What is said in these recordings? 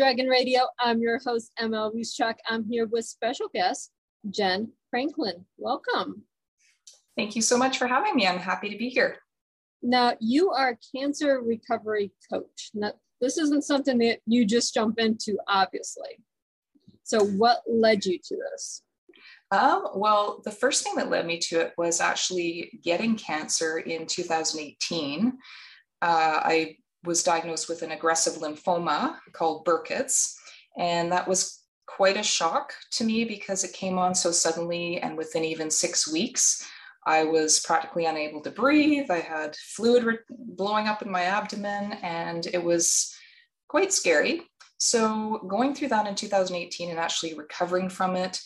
Dragon Radio. I'm your host, ML Ruscsak. I'm here with special guest, Jen Franklin. Welcome. Thank you so much for having me. I'm happy to be here. Now, you are a cancer recovery coach. Now, this isn't something that you just jump into, obviously. So, what led you to this? Um, well, the first thing that led me to it was actually getting cancer in 2018. Uh, I was diagnosed with an aggressive lymphoma called Burkitt's, and that was quite a shock to me because it came on so suddenly and within even six weeks. I was practically unable to breathe. I had fluid re- blowing up in my abdomen, and it was quite scary. So, going through that in 2018 and actually recovering from it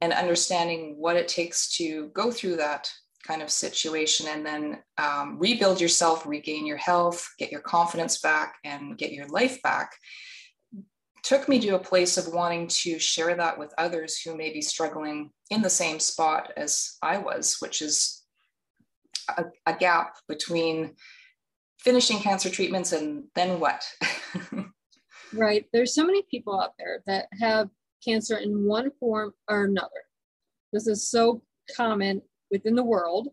and understanding what it takes to go through that kind of situation and then um, rebuild yourself, regain your health, get your confidence back, and get your life back took me to a place of wanting to share that with others who may be struggling in the same spot as I was, which is a, a gap between finishing cancer treatments and then what? right. There's so many people out there that have cancer in one form or another. This is so common within the world,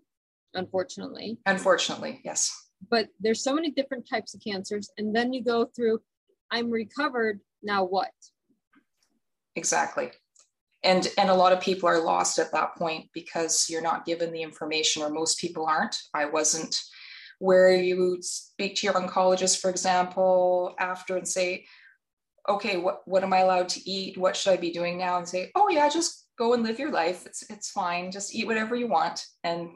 unfortunately. Unfortunately, yes. But there's so many different types of cancers. And then you go through, I'm recovered, now what? Exactly. And, and a lot of people are lost at that point because you're not given the information, or most people aren't. I wasn't where you speak to your oncologist, for example, after and say, okay, what, what am I allowed to eat? What should I be doing now? And say, oh yeah, just go and live your life. It's, it's fine. Just eat whatever you want. And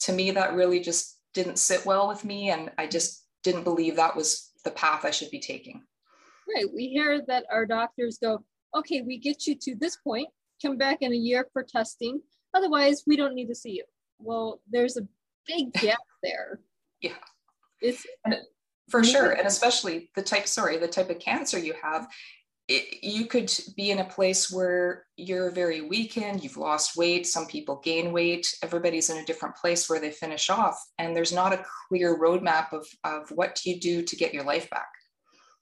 to me, that really just didn't sit well with me. And I just didn't believe that was the path I should be taking. Right. We hear that our doctors go, okay, we get you to this point, come back in a year for testing. Otherwise, we don't need to see you. Well, there's a big gap there. Yeah. It's for sure. And especially the type, sorry, the type of cancer you have, it, you could be in a place where you're very weakened, you've lost weight, some people gain weight, everybody's in a different place where they finish off. And there's not a clear roadmap of, of what do you do to get your life back.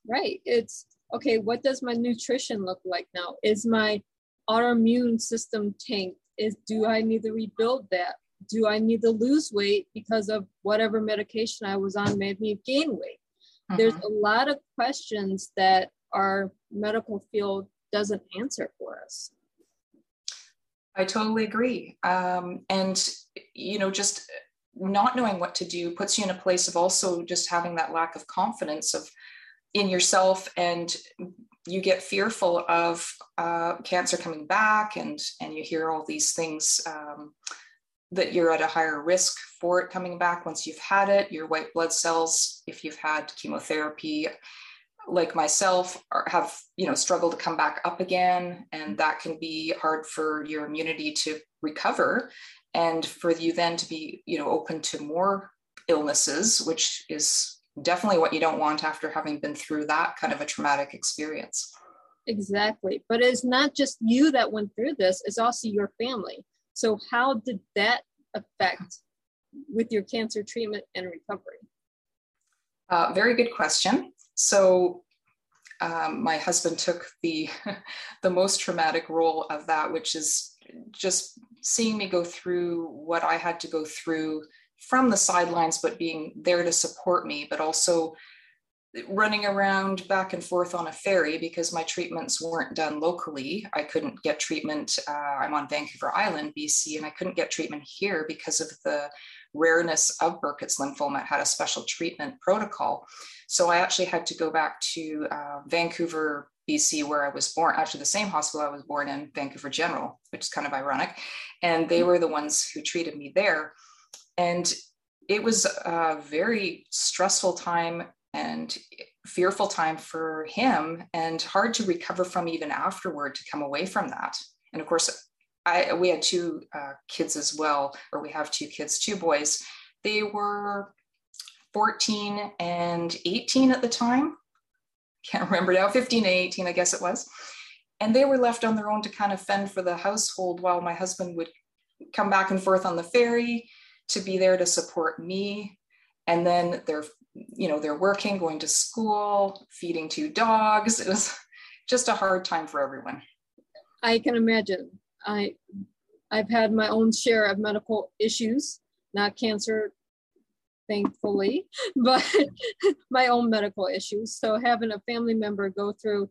Right. It's okay, what does my nutrition look like now? Is my autoimmune system tanked? Is do I need to rebuild that? Do I need to lose weight because of whatever medication I was on made me gain weight? Mm-hmm. There's a lot of questions that our medical field doesn't answer for us. I totally agree. Um, and, you know, just not knowing what to do puts you in a place of also just having that lack of confidence of in yourself and you get fearful of uh, cancer coming back and and you hear all these things um, that you're at a higher risk for it coming back once you've had it your white blood cells if you've had chemotherapy like myself are, have you know struggled to come back up again and that can be hard for your immunity to recover and for you then to be you know open to more illnesses which is definitely what you don't want after having been through that kind of a traumatic experience. Exactly. But it's not just you that went through this, it's also your family. So, how did that affect with your cancer treatment and recovery? Uh, very good question. So, um, my husband took the the most traumatic role of that, which is just seeing me go through what I had to go through from the sidelines, but being there to support me, but also running around back and forth on a ferry because my treatments weren't done locally. I couldn't get treatment. Uh, I'm on Vancouver Island, BC, and I couldn't get treatment here because of the rareness of Burkitt's lymphoma. Had a special treatment protocol. So I actually had to go back to uh, Vancouver, BC, where I was born, actually the same hospital I was born in, Vancouver General, which is kind of ironic. And they were the ones who treated me there. And it was a very stressful time and fearful time for him and hard to recover from even afterward to come away from that. And of course, I, we had two uh, kids as well, or we have two kids, two boys. They were 14 and 18 at the time. Can't remember now, 15 and 18, I guess it was. And they were left on their own to kind of fend for the household while my husband would come back and forth on the ferry to be there to support me. And then they're, you know, they're working, going to school, feeding two dogs. It was just a hard time for everyone. I can imagine. I I've had my own share of medical issues, not cancer, thankfully, but my own medical issues. So having a family member go through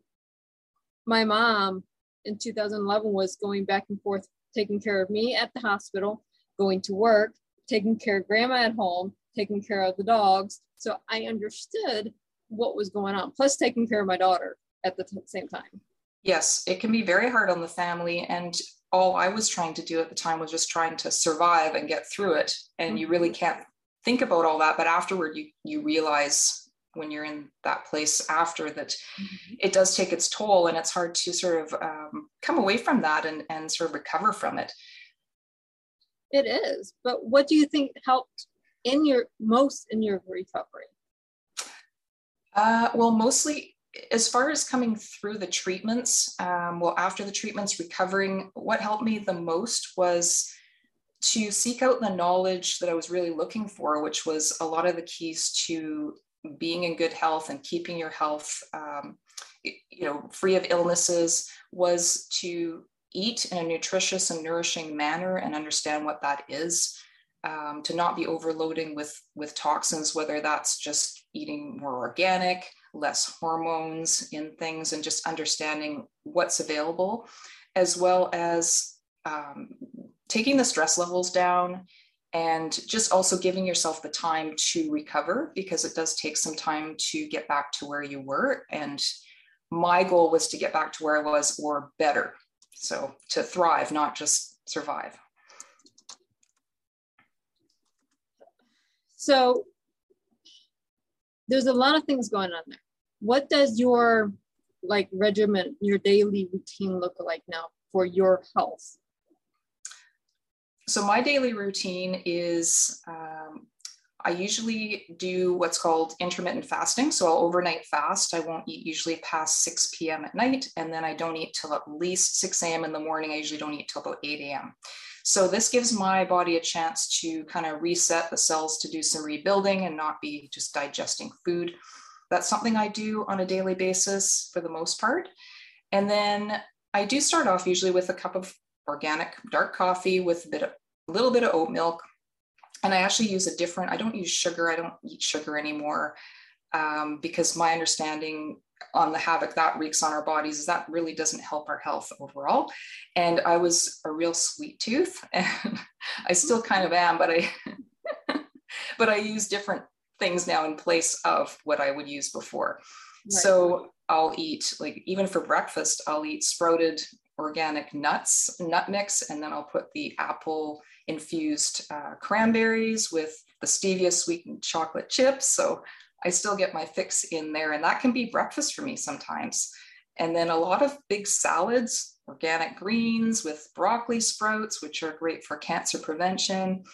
my mom in 2011 was going back and forth, taking care of me at the hospital, going to work, taking care of grandma at home, taking care of the dogs. So I understood what was going on, plus taking care of my daughter at the t- same time. Yes, it can be very hard on the family. And all I was trying to do at the time was just trying to survive and get through it. And mm-hmm. you really mm-hmm. can't think about all that. But afterward, you, you realize when you're in that place after that mm-hmm. it does take its toll and it's hard to sort of um, come away from that and, and sort of recover from it. It is. But what do you think helped in your most in your recovery? Uh, well, mostly as far as coming through the treatments, um, well, after the treatments, recovering, what helped me the most was to seek out the knowledge that I was really looking for, which was a lot of the keys to being in good health and keeping your health, um, you know, free of illnesses, was to eat in a nutritious and nourishing manner and understand what that is. Um, to not be overloading with with toxins, whether that's just eating more organic, less hormones in things and just understanding what's available, as well as um, taking the stress levels down and just also giving yourself the time to recover because it does take some time to get back to where you were. And my goal was to get back to where I was or better. So to thrive, not just survive. So there's a lot of things going on there what does your like regimen, your daily routine look like now for your health? So my daily routine is um, I usually do what's called intermittent fasting. So I'll overnight fast. I won't eat usually past 6 p.m. at night, and then I don't eat till at least 6 a.m. in the morning. I usually don't eat till about 8 a.m. So this gives my body a chance to kind of reset the cells to do some rebuilding and not be just digesting food. That's something I do on a daily basis for the most part. And then I do start off usually with a cup of organic dark coffee with a bit of a little bit of oat milk. And I actually use a different, I don't use sugar, I don't eat sugar anymore um, because my understanding on the havoc that wreaks on our bodies is that really doesn't help our health overall. And I was a real sweet tooth and I still kind of am, but I but I use different things now in place of what I would use before. Right. So I'll eat, like, even for breakfast, I'll eat sprouted organic nuts, nut mix, and then I'll put the apple infused uh, cranberries with the stevia sweetened chocolate chips. So I still get my fix in there, and that can be breakfast for me sometimes. And then a lot of big salads, organic greens with broccoli sprouts, which are great for cancer prevention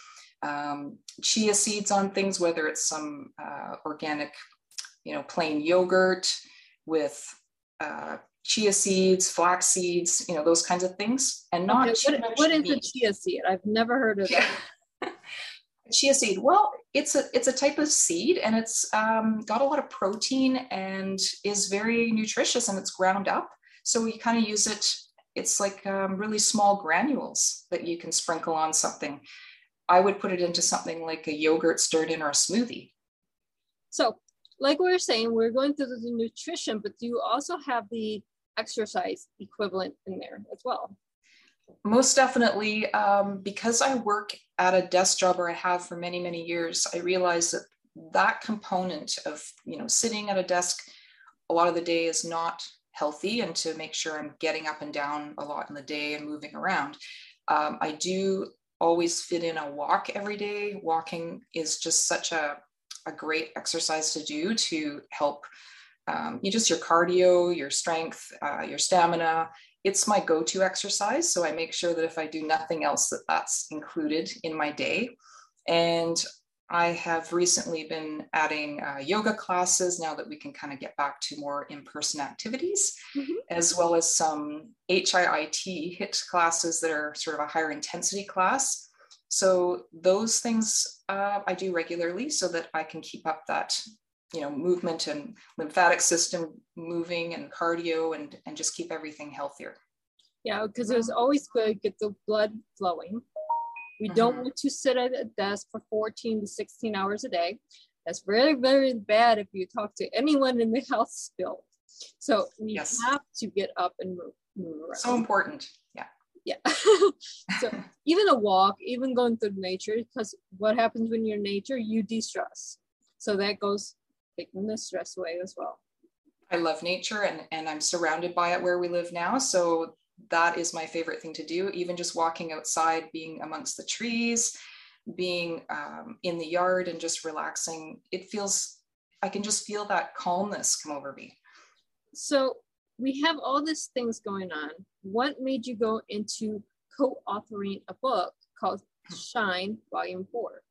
um, chia seeds on things, whether it's some uh, organic, you know, plain yogurt with uh, chia seeds, flax seeds, you know, those kinds of things, and not okay, what, what is meat. a chia seed? I've never heard of yeah. it. chia seed. Well, it's a it's a type of seed, and it's um, got a lot of protein and is very nutritious, and it's ground up. So we kind of use it. It's like um, really small granules that you can sprinkle on something. I would put it into something like a yogurt stirred in or a smoothie. So, like we were saying, we're going through the nutrition, but do you also have the exercise equivalent in there as well? Most definitely. Um, because I work at a desk job or I have for many, many years, I realize that that component of, you know, sitting at a desk a lot of the day is not healthy and to make sure I'm getting up and down a lot in the day and moving around. Um, I do always fit in a walk every day. Walking is just such a, a great exercise to do to help um, you just your cardio, your strength, uh, your stamina. It's my go-to exercise. So I make sure that if I do nothing else, that that's included in my day. And I have recently been adding uh, yoga classes now that we can kind of get back to more in person activities, mm-hmm. as well as some HIIT HIT classes that are sort of a higher intensity class. So, those things uh, I do regularly so that I can keep up that you know movement and lymphatic system moving and cardio and and just keep everything healthier yeah because it's always good to get the blood flowing we mm-hmm. don't want to sit at a desk for 14 to 16 hours a day. That's very, very bad if you talk to anyone in the health field. So we yes. have to get up and move, move around. So important. Yeah. Yeah. so even a walk, even going through nature, because what happens when you're in nature, you de-stress. So that goes taking the stress away as well. I love nature and, and I'm surrounded by it where we live now. So that is my favorite thing to do. Even just walking outside, being amongst the trees, being um, in the yard and just relaxing, it feels, I can just feel that calmness come over me. So we have all these things going on. What made you go into co authoring a book called Shine Volume 4?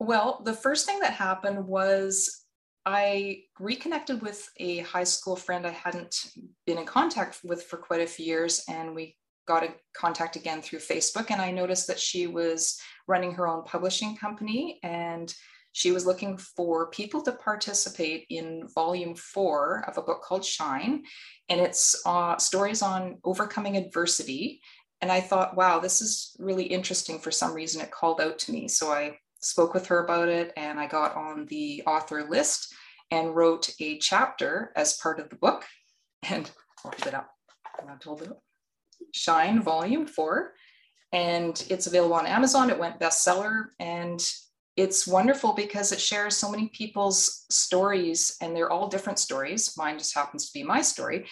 Well, the first thing that happened was I reconnected with a high school friend I hadn't been in contact with for quite a few years, and we got in contact again through Facebook. And I noticed that she was running her own publishing company and she was looking for people to participate in volume four of a book called Shine. And it's uh, stories on overcoming adversity. And I thought, wow, this is really interesting. For some reason, it called out to me. So I spoke with her about it and I got on the author list and wrote a chapter as part of the book. And I'll hold it up. Told it. Shine Volume 4. And it's available on Amazon. It went bestseller. And it's wonderful because it shares so many people's stories, and they're all different stories. Mine just happens to be my story.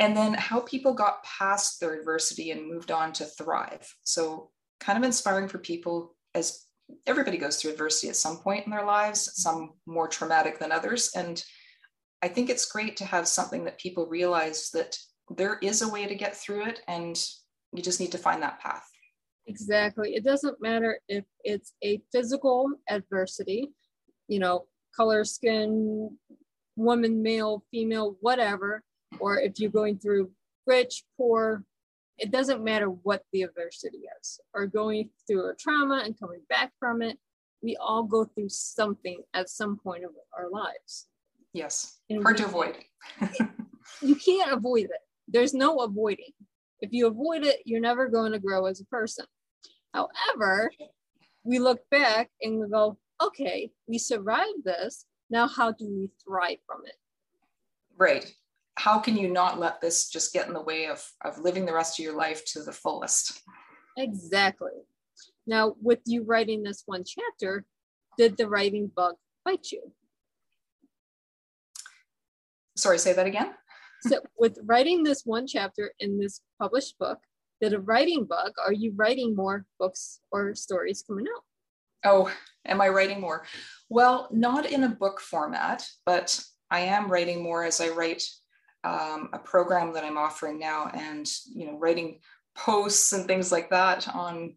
And then how people got past their adversity and moved on to thrive. So, kind of inspiring for people as everybody goes through adversity at some point in their lives, some more traumatic than others. And I think it's great to have something that people realize that there is a way to get through it and you just need to find that path. Exactly. It doesn't matter if it's a physical adversity, you know, color, skin, woman, male, female, whatever, or if you're going through rich, poor, it doesn't matter what the adversity is. Or going through a trauma and coming back from it we all go through something at some point of our lives. Yes. And hard to avoid. You can't avoid it. There's no avoiding. If you avoid it you're never going to grow as a person. However we look back and we go okay we survived this. Now how do we thrive from it? Right how can you not let this just get in the way of, of living the rest of your life to the fullest? Exactly. Now, with you writing this one chapter, did the writing bug bite you? Sorry, say that again. so, with writing this one chapter in this published book, did a writing bug? Are you writing more books or stories coming out? Oh, am I writing more? Well, not in a book format, but I am writing more as I write um, a program that I'm offering now and, you know, writing posts and things like that on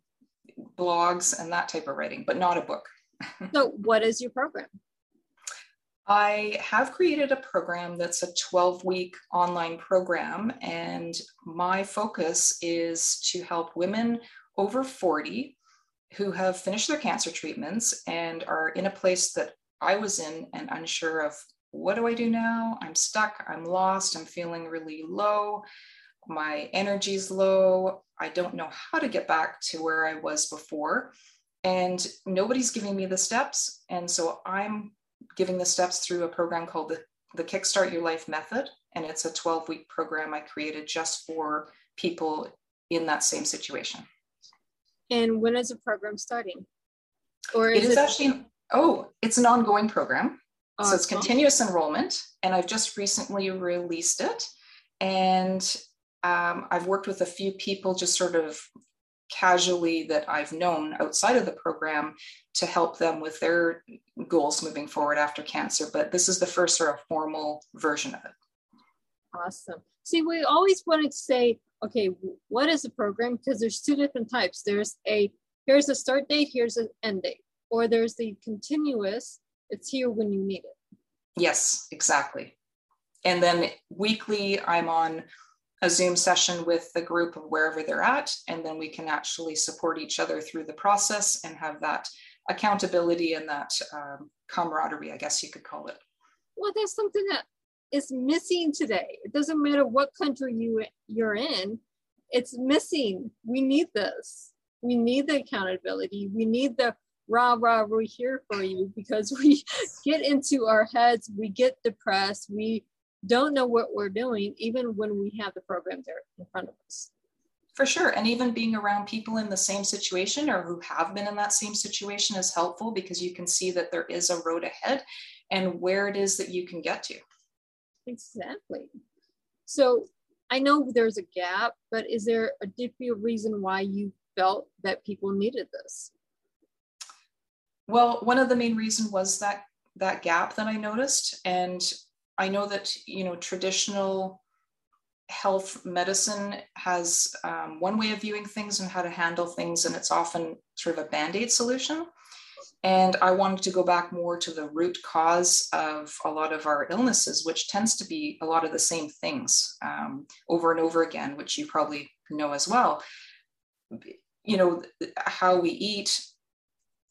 blogs and that type of writing, but not a book. so, what is your program? I have created a program that's a 12 week online program, and my focus is to help women over 40 who have finished their cancer treatments and are in a place that I was in and unsure of what do I do now? I'm stuck, I'm lost, I'm feeling really low, my energy's low, I don't know how to get back to where I was before. And nobody's giving me the steps. And so I'm giving the steps through a program called the, the Kickstart Your Life Method. And it's a 12 week program I created just for people in that same situation. And when is the program starting? Or is it is it- actually, oh, it's an ongoing program. Awesome. So it's continuous enrollment. And I've just recently released it. And um, I've worked with a few people just sort of casually that I've known outside of the program to help them with their goals moving forward after cancer. But this is the first sort of formal version of it. Awesome. See, we always want to say, okay, what is a program? Because there's two different types. There's a here's a start date, here's an end date, or there's the continuous. It's here when you need it. Yes, exactly. And then weekly, I'm on a Zoom session with the group of wherever they're at, and then we can actually support each other through the process and have that accountability and that um, camaraderie, I guess you could call it. Well, there's something that is missing today. It doesn't matter what country you you're in, it's missing. We need this. We need the accountability. We need the rah rah. We're here for you because we get into our heads. We get depressed. We don't know what we're doing, even when we have the program there in front of us. For sure. And even being around people in the same situation or who have been in that same situation is helpful because you can see that there is a road ahead and where it is that you can get to. Exactly. So I know there's a gap, but is there a different reason why you felt that people needed this? Well, one of the main reasons was that that gap that I noticed. And I know that you know traditional health medicine has um, one way of viewing things and how to handle things, and it's often sort of a band aid solution. And I wanted to go back more to the root cause of a lot of our illnesses, which tends to be a lot of the same things um, over and over again, which you probably know as well. You know, how we eat,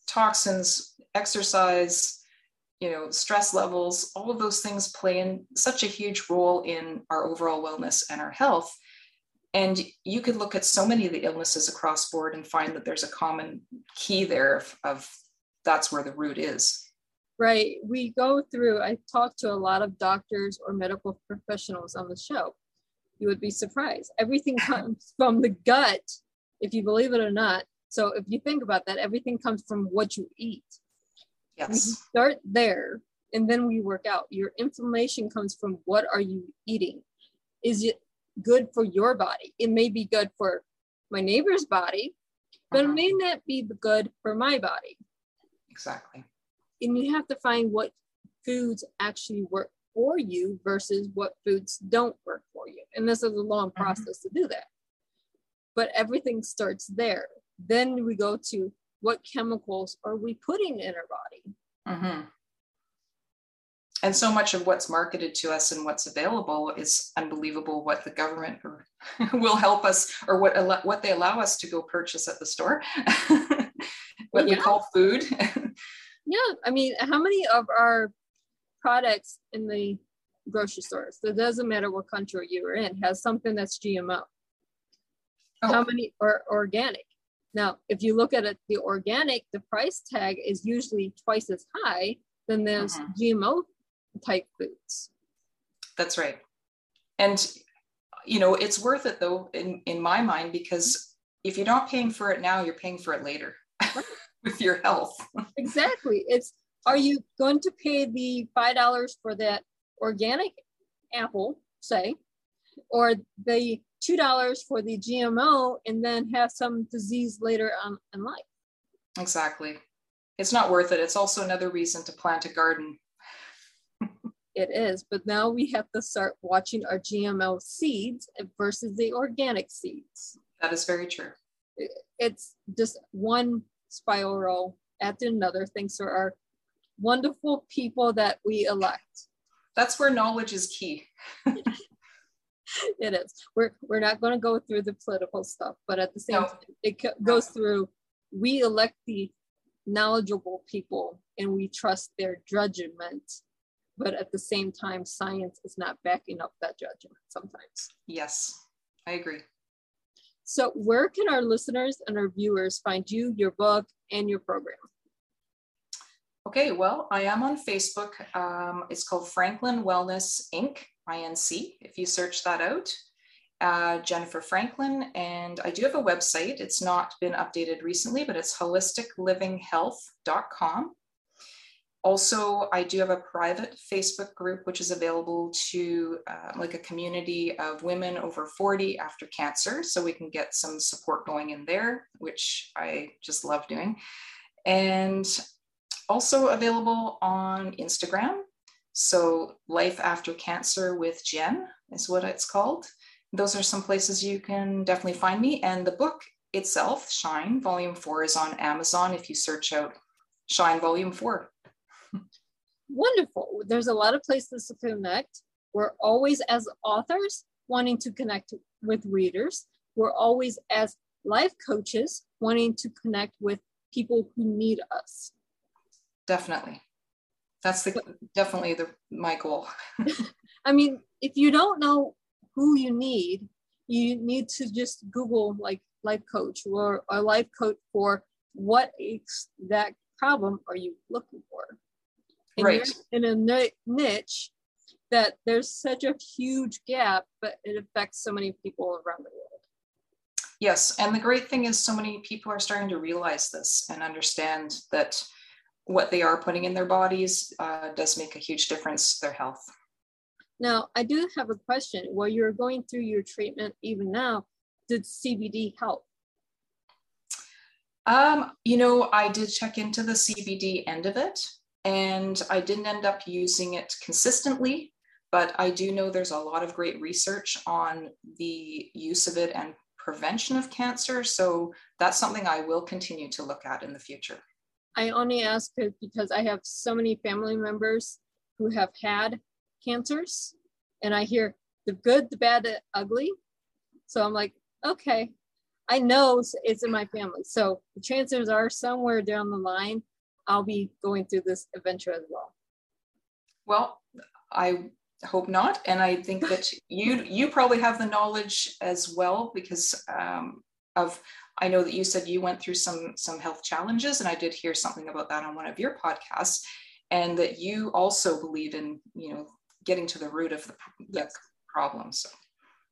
toxins, exercise, you know stress levels all of those things play in such a huge role in our overall wellness and our health. And you could look at so many of the illnesses across board and find that there's a common key there of, of that's where the root is. Right. We go through i talk to a lot of doctors or medical professionals on the show. You would be surprised. Everything comes from the gut if you believe it or not so if you think about that everything comes from what you eat Yes. We start there and then we work out. Your inflammation comes from what are you eating? Is it good for your body? It may be good for my neighbor's body, but uh-huh. it may not be good for my body. Exactly. And you have to find what foods actually work for you versus what foods don't work for you. And this is a long mm-hmm. process to do that. But everything starts there. Then we go to what chemicals are we putting in our body? Mm-hmm. And so much of what's marketed to us and what's available is unbelievable. What the government will help us, or what what they allow us to go purchase at the store, what yeah. we call food. yeah, I mean, how many of our products in the grocery stores, it doesn't matter what country you're in, has something that's GMO. Oh. How many are organic? Now, if you look at it, the organic, the price tag is usually twice as high than those uh-huh. GMO type foods. That's right. And you know, it's worth it though, in, in my mind, because if you're not paying for it now, you're paying for it later with your health. exactly. It's are you going to pay the five dollars for that organic apple, say, or the two dollars for the GMO and then have some disease later on in life. Exactly. It's not worth it. It's also another reason to plant a garden. it is, but now we have to start watching our GMO seeds versus the organic seeds. That is very true. it's just one spiral after another thanks to our wonderful people that we elect. That's where knowledge is key. it is. We're we're not going to go through the political stuff, but at the same no. time, it goes through. We elect the knowledgeable people, and we trust their judgment. But at the same time, science is not backing up that judgment sometimes. Yes, I agree. So, where can our listeners and our viewers find you, your book, and your program? Okay, well, I am on Facebook. Um, it's called Franklin Wellness Inc. INC. If you search that out, uh, Jennifer Franklin, and I do have a website. It's not been updated recently, but it's holisticlivinghealth.com. Also, I do have a private Facebook group, which is available to uh, like a community of women over 40 after cancer. So we can get some support going in there, which I just love doing. And also available on Instagram. So, Life After Cancer with Jen is what it's called. Those are some places you can definitely find me. And the book itself, Shine Volume 4, is on Amazon if you search out Shine Volume 4. Wonderful. There's a lot of places to connect. We're always, as authors, wanting to connect with readers. We're always, as life coaches, wanting to connect with people who need us definitely. That's the definitely the my goal. I mean if you don't know who you need you need to just google like life coach or a life coach for what that problem are you looking for? And right. in a niche that there's such a huge gap but it affects so many people around the world. Yes and the great thing is so many people are starting to realize this and understand that what they are putting in their bodies uh, does make a huge difference to their health. Now, I do have a question. While you're going through your treatment, even now, did CBD help? Um, you know, I did check into the CBD end of it, and I didn't end up using it consistently, but I do know there's a lot of great research on the use of it and prevention of cancer. So that's something I will continue to look at in the future. I only ask it because I have so many family members who have had cancers and I hear the good, the bad, the ugly. So I'm like, okay, I know it's in my family. So the chances are somewhere down the line, I'll be going through this adventure as well. Well, I hope not. And I think that you you probably have the knowledge as well because um, of I know that you said you went through some some health challenges, and I did hear something about that on one of your podcasts, and that you also believe in you know getting to the root of the, the yes. problem. So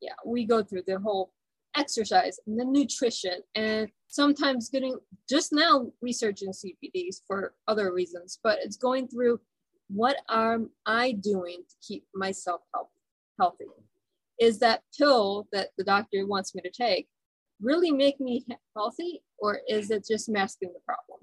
yeah, we go through the whole exercise and the nutrition, and sometimes getting just now researching CBDs for other reasons, but it's going through what am I doing to keep myself healthy? Is that pill that the doctor wants me to take really make me healthy or is it just masking the problem?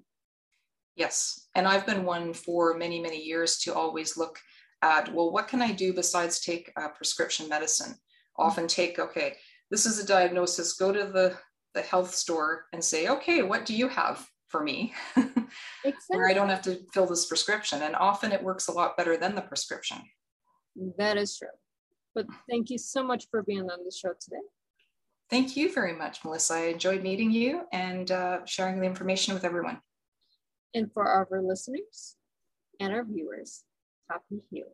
Yes. And I've been one for many, many years to always look at, well, what can I do besides take a prescription medicine? Often mm-hmm. take, okay, this is a diagnosis, go to the, the health store and say, okay, what do you have for me? exactly. Where I don't have to fill this prescription. And often it works a lot better than the prescription. That is true. But thank you so much for being on the show today. Thank you very much, Melissa. I enjoyed meeting you and uh, sharing the information with everyone. And for our listeners and our viewers, happy healing.